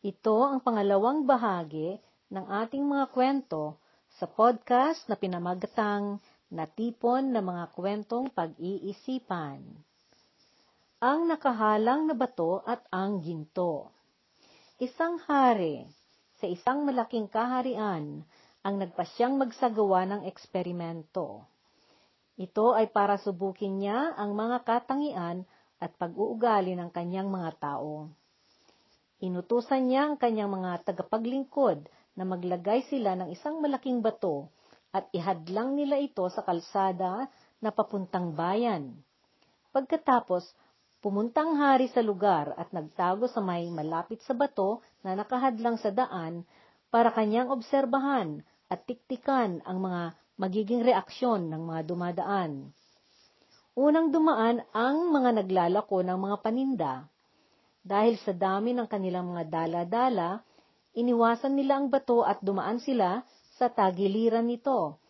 Ito ang pangalawang bahagi ng ating mga kwento sa podcast na pinamagatang Natipon ng mga kwentong pag-iisipan. Ang nakahalang na bato at ang ginto. Isang hari sa isang malaking kaharian ang nagpasyang magsagawa ng eksperimento. Ito ay para subukin niya ang mga katangian at pag-uugali ng kanyang mga tao. Inutusan niya ang kanyang mga tagapaglingkod na maglagay sila ng isang malaking bato at ihadlang nila ito sa kalsada na papuntang bayan. Pagkatapos, pumuntang hari sa lugar at nagtago sa may malapit sa bato na nakahadlang sa daan para kanyang obserbahan at tiktikan ang mga magiging reaksyon ng mga dumadaan. Unang dumaan ang mga naglalako ng mga paninda. Dahil sa dami ng kanilang mga dala-dala, iniwasan nila ang bato at dumaan sila sa tagiliran nito,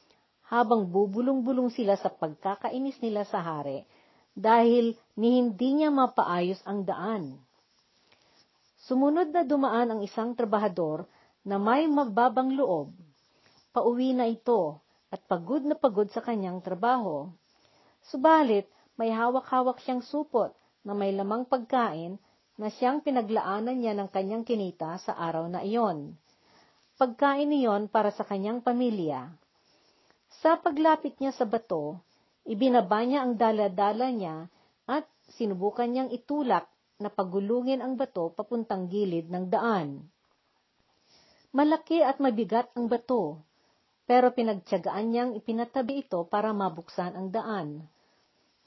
habang bubulong-bulong sila sa pagkakainis nila sa hari, dahil ni hindi niya mapaayos ang daan. Sumunod na dumaan ang isang trabahador na may mababang loob. Pauwi na ito at pagod na pagod sa kanyang trabaho. Subalit, may hawak-hawak siyang supot na may lamang pagkain na siyang pinaglaanan niya ng kanyang kinita sa araw na iyon pagkain niyon para sa kanyang pamilya. Sa paglapit niya sa bato, ibinaba niya ang dala-dala niya at sinubukan niyang itulak na pagulungin ang bato papuntang gilid ng daan. Malaki at mabigat ang bato, pero pinagtyagaan niyang ipinatabi ito para mabuksan ang daan.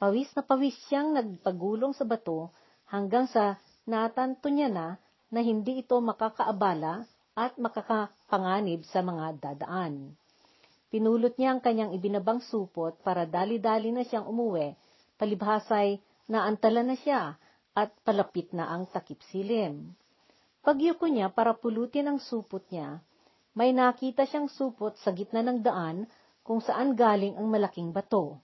Pawis na pawis siyang nagpagulong sa bato hanggang sa natanto niya na na hindi ito makakaabala at makakapanganib sa mga dadaan. Pinulot niya ang kanyang ibinabang supot para dali-dali na siyang umuwi, palibhasay naantala na siya at palapit na ang takip silim. Pagyuko niya para pulutin ang supot niya, may nakita siyang supot sa gitna ng daan kung saan galing ang malaking bato.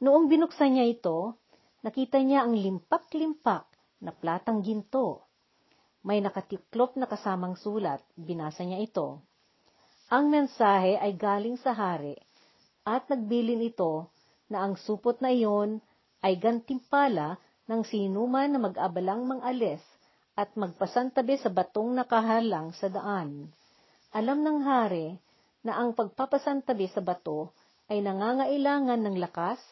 Noong binuksan niya ito, nakita niya ang limpak-limpak na platang ginto may nakatiklop na kasamang sulat, binasa niya ito. Ang mensahe ay galing sa hari at nagbilin ito na ang supot na iyon ay gantimpala ng sinuman na mag-abalang mangalis at magpasantabi sa batong nakahalang sa daan. Alam ng hari na ang pagpapasantabi sa bato ay nangangailangan ng lakas,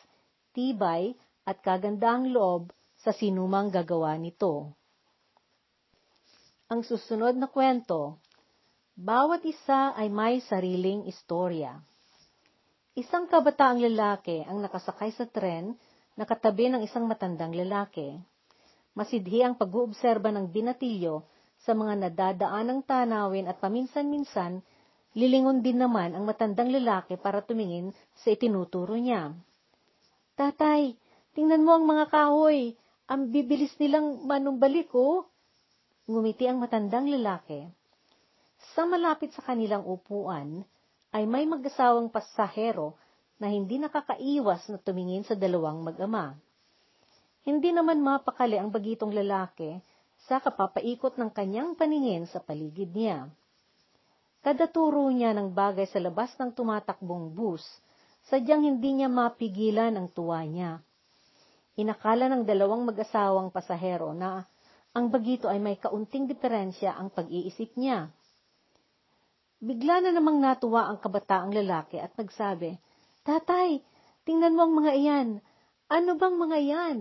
tibay at kagandahang loob sa sinumang gagawa nito. Ang susunod na kwento, bawat isa ay may sariling istorya. Isang kabataang lalaki ang nakasakay sa tren na katabi ng isang matandang lalaki. Masidhi ang pag-uobserba ng binatilyo sa mga nadadaanang tanawin at paminsan-minsan, lilingon din naman ang matandang lalaki para tumingin sa itinuturo niya. Tatay, tingnan mo ang mga kahoy. Ang bibilis nilang manumbalik, oh. Ngumiti ang matandang lalaki. Sa malapit sa kanilang upuan, ay may mag-asawang pasahero na hindi nakakaiwas na tumingin sa dalawang mag-ama. Hindi naman mapakali ang bagitong lalaki sa kapapaikot ng kanyang paningin sa paligid niya. Kada turo niya ng bagay sa labas ng tumatakbong bus, sadyang hindi niya mapigilan ang tuwa niya. Inakala ng dalawang mag-asawang pasahero na ang bagito ay may kaunting diferensya ang pag-iisip niya. Bigla na namang natuwa ang kabataang lalaki at nagsabi, Tatay, tingnan mo ang mga iyan. Ano bang mga iyan?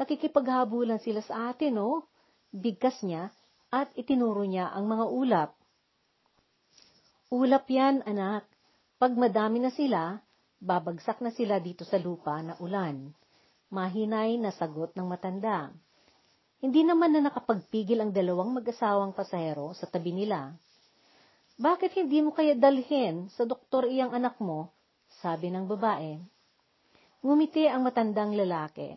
Nakikipaghabulan sila sa atin, oh. Bigkas niya at itinuro niya ang mga ulap. Ulap yan, anak. Pag madami na sila, babagsak na sila dito sa lupa na ulan. Mahinay na sagot ng matanda. Hindi naman na nakapagpigil ang dalawang mag-asawang pasahero sa tabi nila. Bakit hindi mo kaya dalhin sa doktor iyang anak mo? Sabi ng babae. Ngumiti ang matandang lalaki.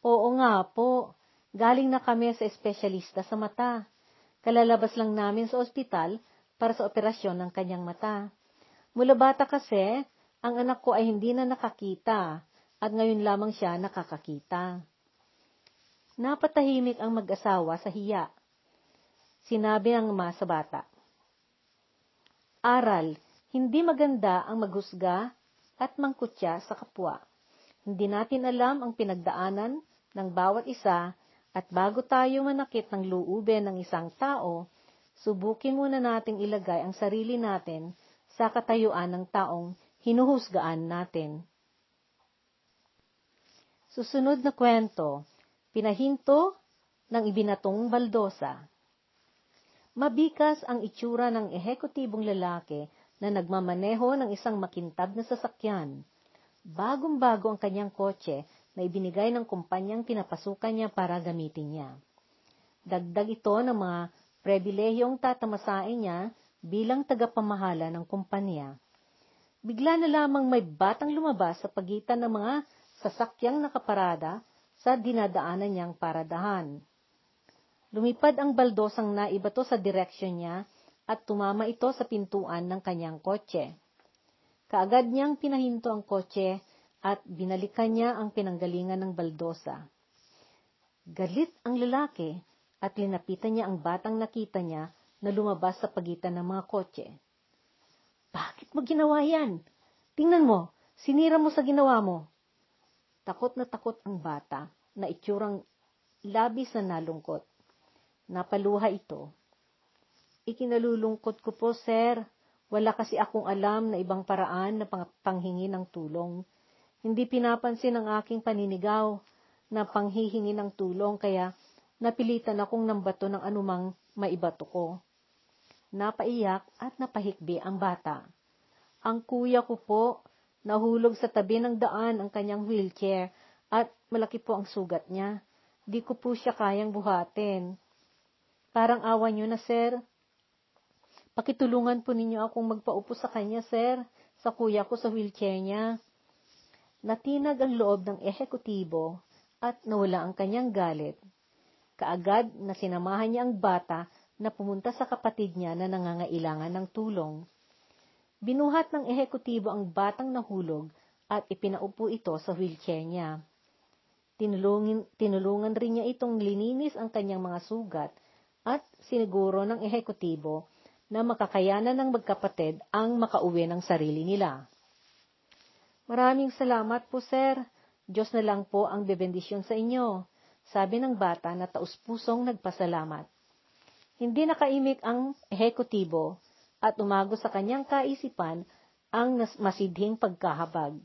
Oo nga po, galing na kami sa espesyalista sa mata. Kalalabas lang namin sa ospital para sa operasyon ng kanyang mata. Mula bata kasi, ang anak ko ay hindi na nakakita at ngayon lamang siya nakakakita. Napatahimik ang mag-asawa sa hiya. Sinabi ng ama sa bata. Aral, hindi maganda ang maghusga at mangkutya sa kapwa. Hindi natin alam ang pinagdaanan ng bawat isa at bago tayo manakit ng luuben ng isang tao, subukin muna nating ilagay ang sarili natin sa katayuan ng taong hinuhusgaan natin. Susunod na kwento, pinahinto ng ibinatong baldosa. Mabikas ang itsura ng ehekutibong lalaki na nagmamaneho ng isang makintab na sasakyan. Bagong-bago ang kanyang kotse na ibinigay ng kumpanyang pinapasukan niya para gamitin niya. Dagdag ito ng mga pribilehiyong tatamasain niya bilang tagapamahala ng kumpanya. Bigla na lamang may batang lumabas sa pagitan ng mga sasakyang nakaparada sa dinadaanan niyang paradahan. Lumipad ang baldosang naibato sa direksyon niya at tumama ito sa pintuan ng kanyang kotse. Kaagad niyang pinahinto ang kotse at binalikan niya ang pinanggalingan ng baldosa. Galit ang lalaki at linapitan niya ang batang nakita niya na lumabas sa pagitan ng mga kotse. Bakit mo ginawa yan? Tingnan mo, sinira mo sa ginawa mo. Takot na takot ang bata na itsurang labis na nalungkot. Napaluha ito. Ikinalulungkot ko po, sir. Wala kasi akong alam na ibang paraan na pang panghingi ng tulong. Hindi pinapansin ang aking paninigaw na panghihingi ng tulong kaya napilitan akong nambato ng anumang maibato ko. Napaiyak at napahikbi ang bata. Ang kuya ko po, nahulog sa tabi ng daan ang kanyang wheelchair at malaki po ang sugat niya. Di ko po siya kayang buhatin. Parang awa niyo na, sir. Pakitulungan po ninyo akong magpaupo sa kanya, sir, sa kuya ko sa wheelchair niya. Natinag ang loob ng ehekutibo at nawala ang kanyang galit. Kaagad na sinamahan niya ang bata na pumunta sa kapatid niya na nangangailangan ng tulong. Binuhat ng ehekutibo ang batang nahulog at ipinaupo ito sa wheelchair niya. Tinulungin, tinulungan rin niya itong lininis ang kanyang mga sugat at siniguro ng ehekutibo na makakayanan ng magkapatid ang makauwi ng sarili nila. Maraming salamat po, sir. Diyos na lang po ang bebendisyon sa inyo, sabi ng bata na taus-pusong nagpasalamat. Hindi nakaimik ang ehekutibo at umago sa kanyang kaisipan ang masidhing pagkahabag.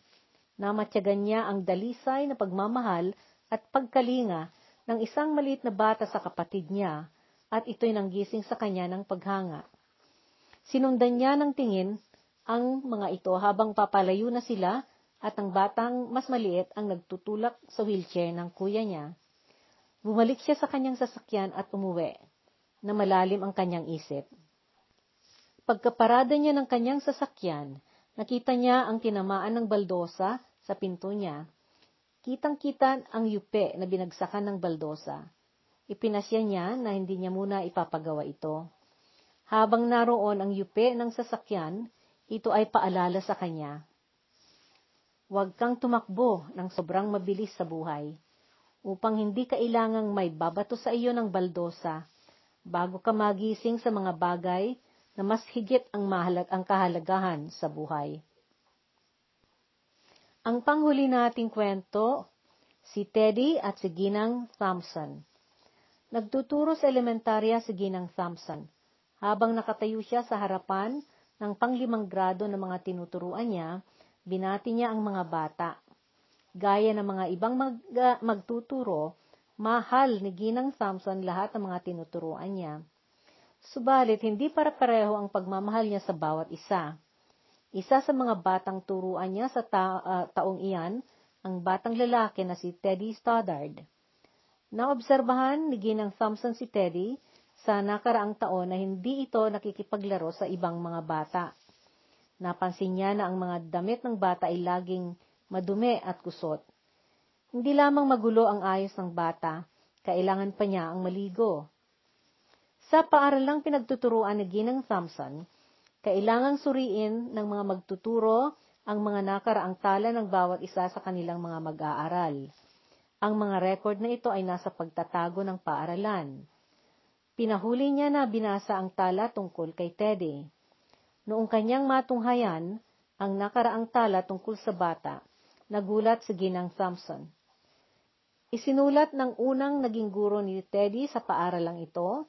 Namatyagan niya ang dalisay na pagmamahal at pagkalinga ng isang maliit na bata sa kapatid niya at ito'y nanggising sa kanya ng paghanga. Sinundan niya ng tingin ang mga ito habang papalayo na sila at ang batang mas maliit ang nagtutulak sa wheelchair ng kuya niya. Bumalik siya sa kanyang sasakyan at umuwi, na malalim ang kanyang isip. Pagkaparada niya ng kanyang sasakyan, nakita niya ang tinamaan ng baldosa sa pinto niya. Kitang-kita ang yupe na binagsakan ng baldosa. Ipinasya niya na hindi niya muna ipapagawa ito. Habang naroon ang yupe ng sasakyan, ito ay paalala sa kanya. Huwag kang tumakbo ng sobrang mabilis sa buhay, upang hindi kailangang may babato sa iyo ng baldosa, bago ka magising sa mga bagay na mas higit ang, mahalag, ang kahalagahan sa buhay. Ang panghuli nating kwento, si Teddy at si Ginang Thompson. Nagtuturo sa elementarya si Ginang Thompson. Habang nakatayo siya sa harapan ng panglimang grado ng mga tinuturuan niya, binati niya ang mga bata. Gaya ng mga ibang mag, magtuturo, mahal ni Ginang Thompson lahat ng mga tinuturuan niya. Subalit, hindi para pareho ang pagmamahal niya sa bawat isa. Isa sa mga batang turuan niya sa ta- uh, taong iyan, ang batang lalaki na si Teddy Stoddard. Naobserbahan ni Ginang Thompson si Teddy sa nakaraang taon na hindi ito nakikipaglaro sa ibang mga bata. Napansin niya na ang mga damit ng bata ay laging madumi at kusot. Hindi lamang magulo ang ayos ng bata, kailangan pa niya ang maligo. Sa paaralang pinagtuturuan ni Ginang Thompson, kailangang suriin ng mga magtuturo ang mga nakaraang tala ng bawat isa sa kanilang mga mag-aaral. Ang mga record na ito ay nasa pagtatago ng paaralan. Pinahuli niya na binasa ang tala tungkol kay Teddy. Noong kanyang matunghayan ang nakaraang tala tungkol sa bata, nagulat si Ginang Thompson. Isinulat ng unang naging guro ni Teddy sa paaralang ito.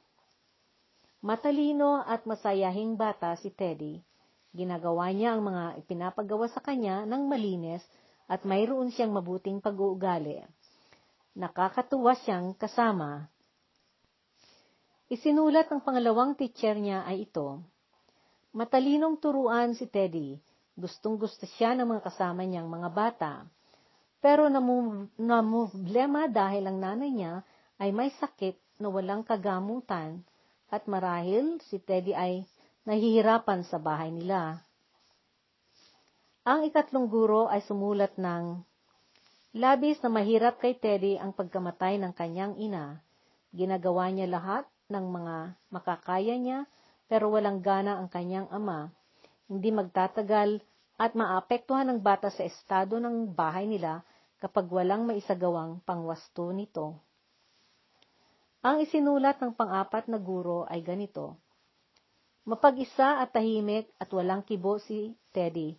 Matalino at masayahing bata si Teddy. Ginagawa niya ang mga ipinapagawa sa kanya ng malinis at mayroon siyang mabuting pag-uugali. Nakakatuwa siyang kasama. Isinulat ng pangalawang teacher niya ay ito. Matalinong turuan si Teddy. Gustong gusto siya ng mga kasama niyang mga bata. Pero namumblema dahil ang nanay niya ay may sakit na walang kagamutan at marahil si Teddy ay nahihirapan sa bahay nila. Ang ikatlong guro ay sumulat ng Labis na mahirap kay Teddy ang pagkamatay ng kanyang ina. Ginagawa niya lahat ng mga makakaya niya pero walang gana ang kanyang ama. Hindi magtatagal at maapektuhan ng bata sa estado ng bahay nila kapag walang maisagawang pangwasto nito. Ang isinulat ng pang-apat na guro ay ganito. Mapag-isa at tahimik at walang kibo si Teddy.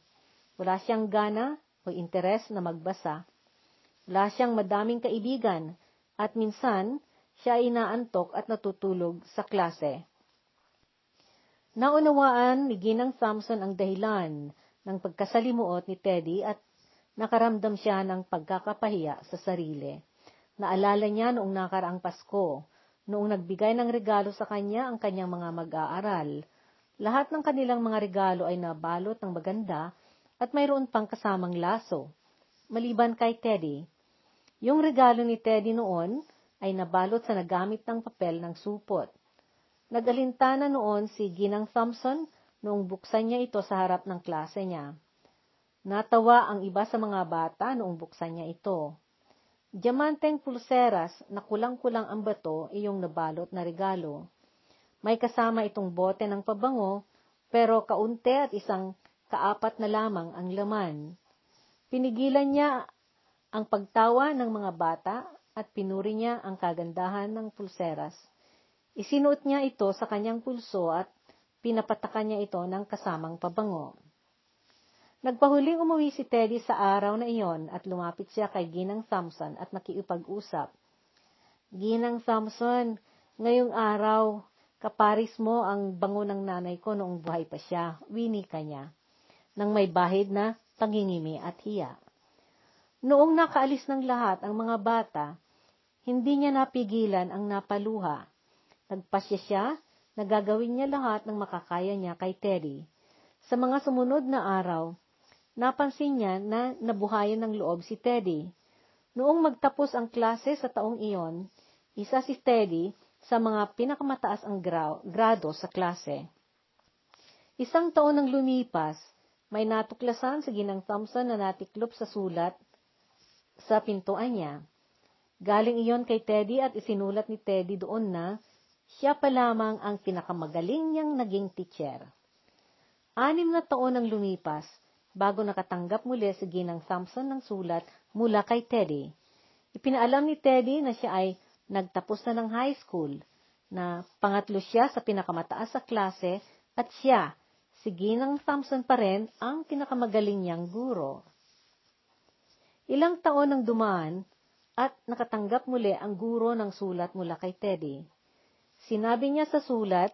Wala siyang gana o interes na magbasa. Wala siyang madaming kaibigan at minsan siya ay inaantok at natutulog sa klase. Naunawaan ni Ginang Thompson ang dahilan ng pagkasalimuot ni Teddy at nakaramdam siya ng pagkakapahiya sa sarili. Naalala niya noong nakaraang Pasko, noong nagbigay ng regalo sa kanya ang kanyang mga mag-aaral. Lahat ng kanilang mga regalo ay nabalot ng maganda at mayroon pang kasamang laso. Maliban kay Teddy. Yung regalo ni Teddy noon ay nabalot sa nagamit ng papel ng supot. Nagalintana noon si Ginang Thompson noong buksan niya ito sa harap ng klase niya. Natawa ang iba sa mga bata noong buksan niya ito. Diamanteng pulseras na kulang-kulang ang bato iyong nabalot na regalo. May kasama itong bote ng pabango, pero kaunti at isang kaapat na lamang ang laman. Pinigilan niya ang pagtawa ng mga bata at pinuri niya ang kagandahan ng pulseras. Isinuot niya ito sa kanyang pulso at pinapatakan niya ito ng kasamang pabango. Nagpahuling umuwi si Teddy sa araw na iyon at lumapit siya kay Ginang Thompson at nakiupag-usap. Ginang Thompson, ngayong araw, kaparis mo ang bango ng nanay ko noong buhay pa siya, wini ka niya, nang may bahid na pangingimi at hiya. Noong nakaalis ng lahat ang mga bata, hindi niya napigilan ang napaluha. Nagpasya siya na gagawin niya lahat ng makakaya niya kay Terry. Sa mga sumunod na araw, napansin niya na nabuhayan ng loob si Teddy. Noong magtapos ang klase sa taong iyon, isa si Teddy sa mga pinakamataas ang grado sa klase. Isang taon nang lumipas, may natuklasan si Ginang Thompson na natiklop sa sulat sa pintuan niya. Galing iyon kay Teddy at isinulat ni Teddy doon na siya pa lamang ang pinakamagaling niyang naging teacher. Anim na taon ang lumipas bago nakatanggap muli si Ginang Thompson ng sulat mula kay Teddy. Ipinaalam ni Teddy na siya ay nagtapos na ng high school, na pangatlo siya sa pinakamataas sa klase at siya, si Ginang Thompson pa rin, ang pinakamagaling niyang guro. Ilang taon ang dumaan at nakatanggap muli ang guro ng sulat mula kay Teddy. Sinabi niya sa sulat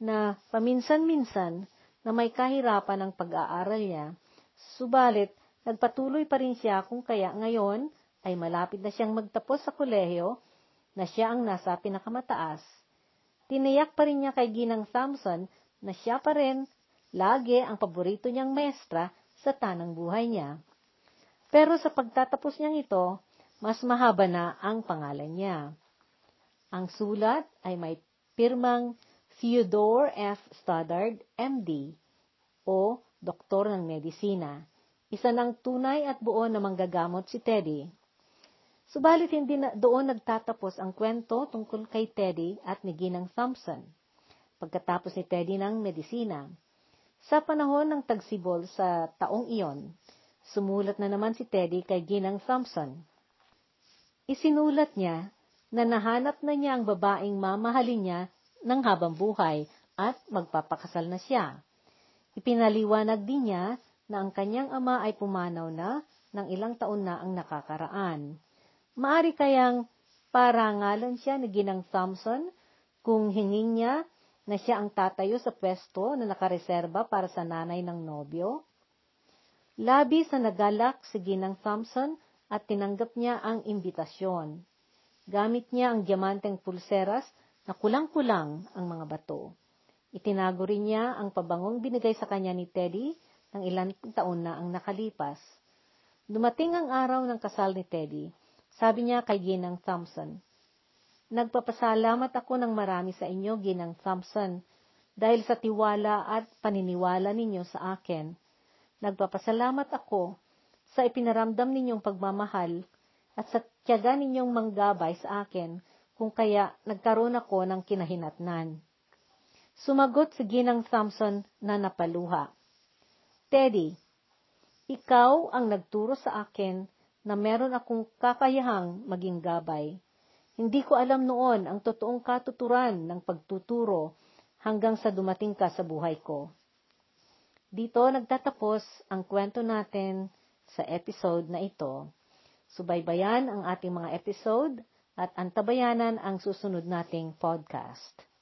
na paminsan-minsan na may kahirapan ang pag-aaral niya, subalit nagpatuloy pa rin siya kung kaya ngayon ay malapit na siyang magtapos sa kolehiyo na siya ang nasa pinakamataas. Tiniyak pa rin niya kay Ginang Thompson na siya pa rin lagi ang paborito niyang maestra sa tanang buhay niya. Pero sa pagtatapos niyang ito, mas mahaba na ang pangalan niya. Ang sulat ay may pirmang Theodore F. Stoddard, MD, o Doktor ng Medisina. Isa ng tunay at buo na manggagamot si Teddy. Subalit hindi na doon nagtatapos ang kwento tungkol kay Teddy at ni Ginang Thompson. Pagkatapos ni Teddy ng medisina, sa panahon ng tagsibol sa taong iyon, sumulat na naman si Teddy kay Ginang Thompson. Isinulat niya na nahanap na niya ang babaeng mamahalin niya ng habang buhay at magpapakasal na siya. Ipinaliwanag din niya na ang kanyang ama ay pumanaw na ng ilang taon na ang nakakaraan. Maari kayang parangalan siya ni Ginang Thompson kung hinging niya na siya ang tatayo sa pwesto na nakareserba para sa nanay ng nobyo? Labi sa nagalak si Ginang Thompson at tinanggap niya ang imbitasyon. Gamit niya ang diamanteng pulseras na kulang-kulang ang mga bato. Itinago rin niya ang pabangong binigay sa kanya ni Teddy ng ilang taon na ang nakalipas. Dumating ang araw ng kasal ni Teddy. Sabi niya kay Ginang Thompson, Nagpapasalamat ako ng marami sa inyo, Ginang Thompson, dahil sa tiwala at paniniwala ninyo sa akin. Nagpapasalamat ako sa ipinaramdam ninyong pagmamahal at sa tiyaga ninyong manggabay sa akin kung kaya nagkaroon ako ng kinahinatnan. Sumagot si Ginang Thompson na napaluha. Teddy, ikaw ang nagturo sa akin na meron akong kakayahang maging gabay. Hindi ko alam noon ang totoong katuturan ng pagtuturo hanggang sa dumating ka sa buhay ko. Dito nagtatapos ang kwento natin sa episode na ito. Subaybayan ang ating mga episode at antabayanan ang susunod nating podcast.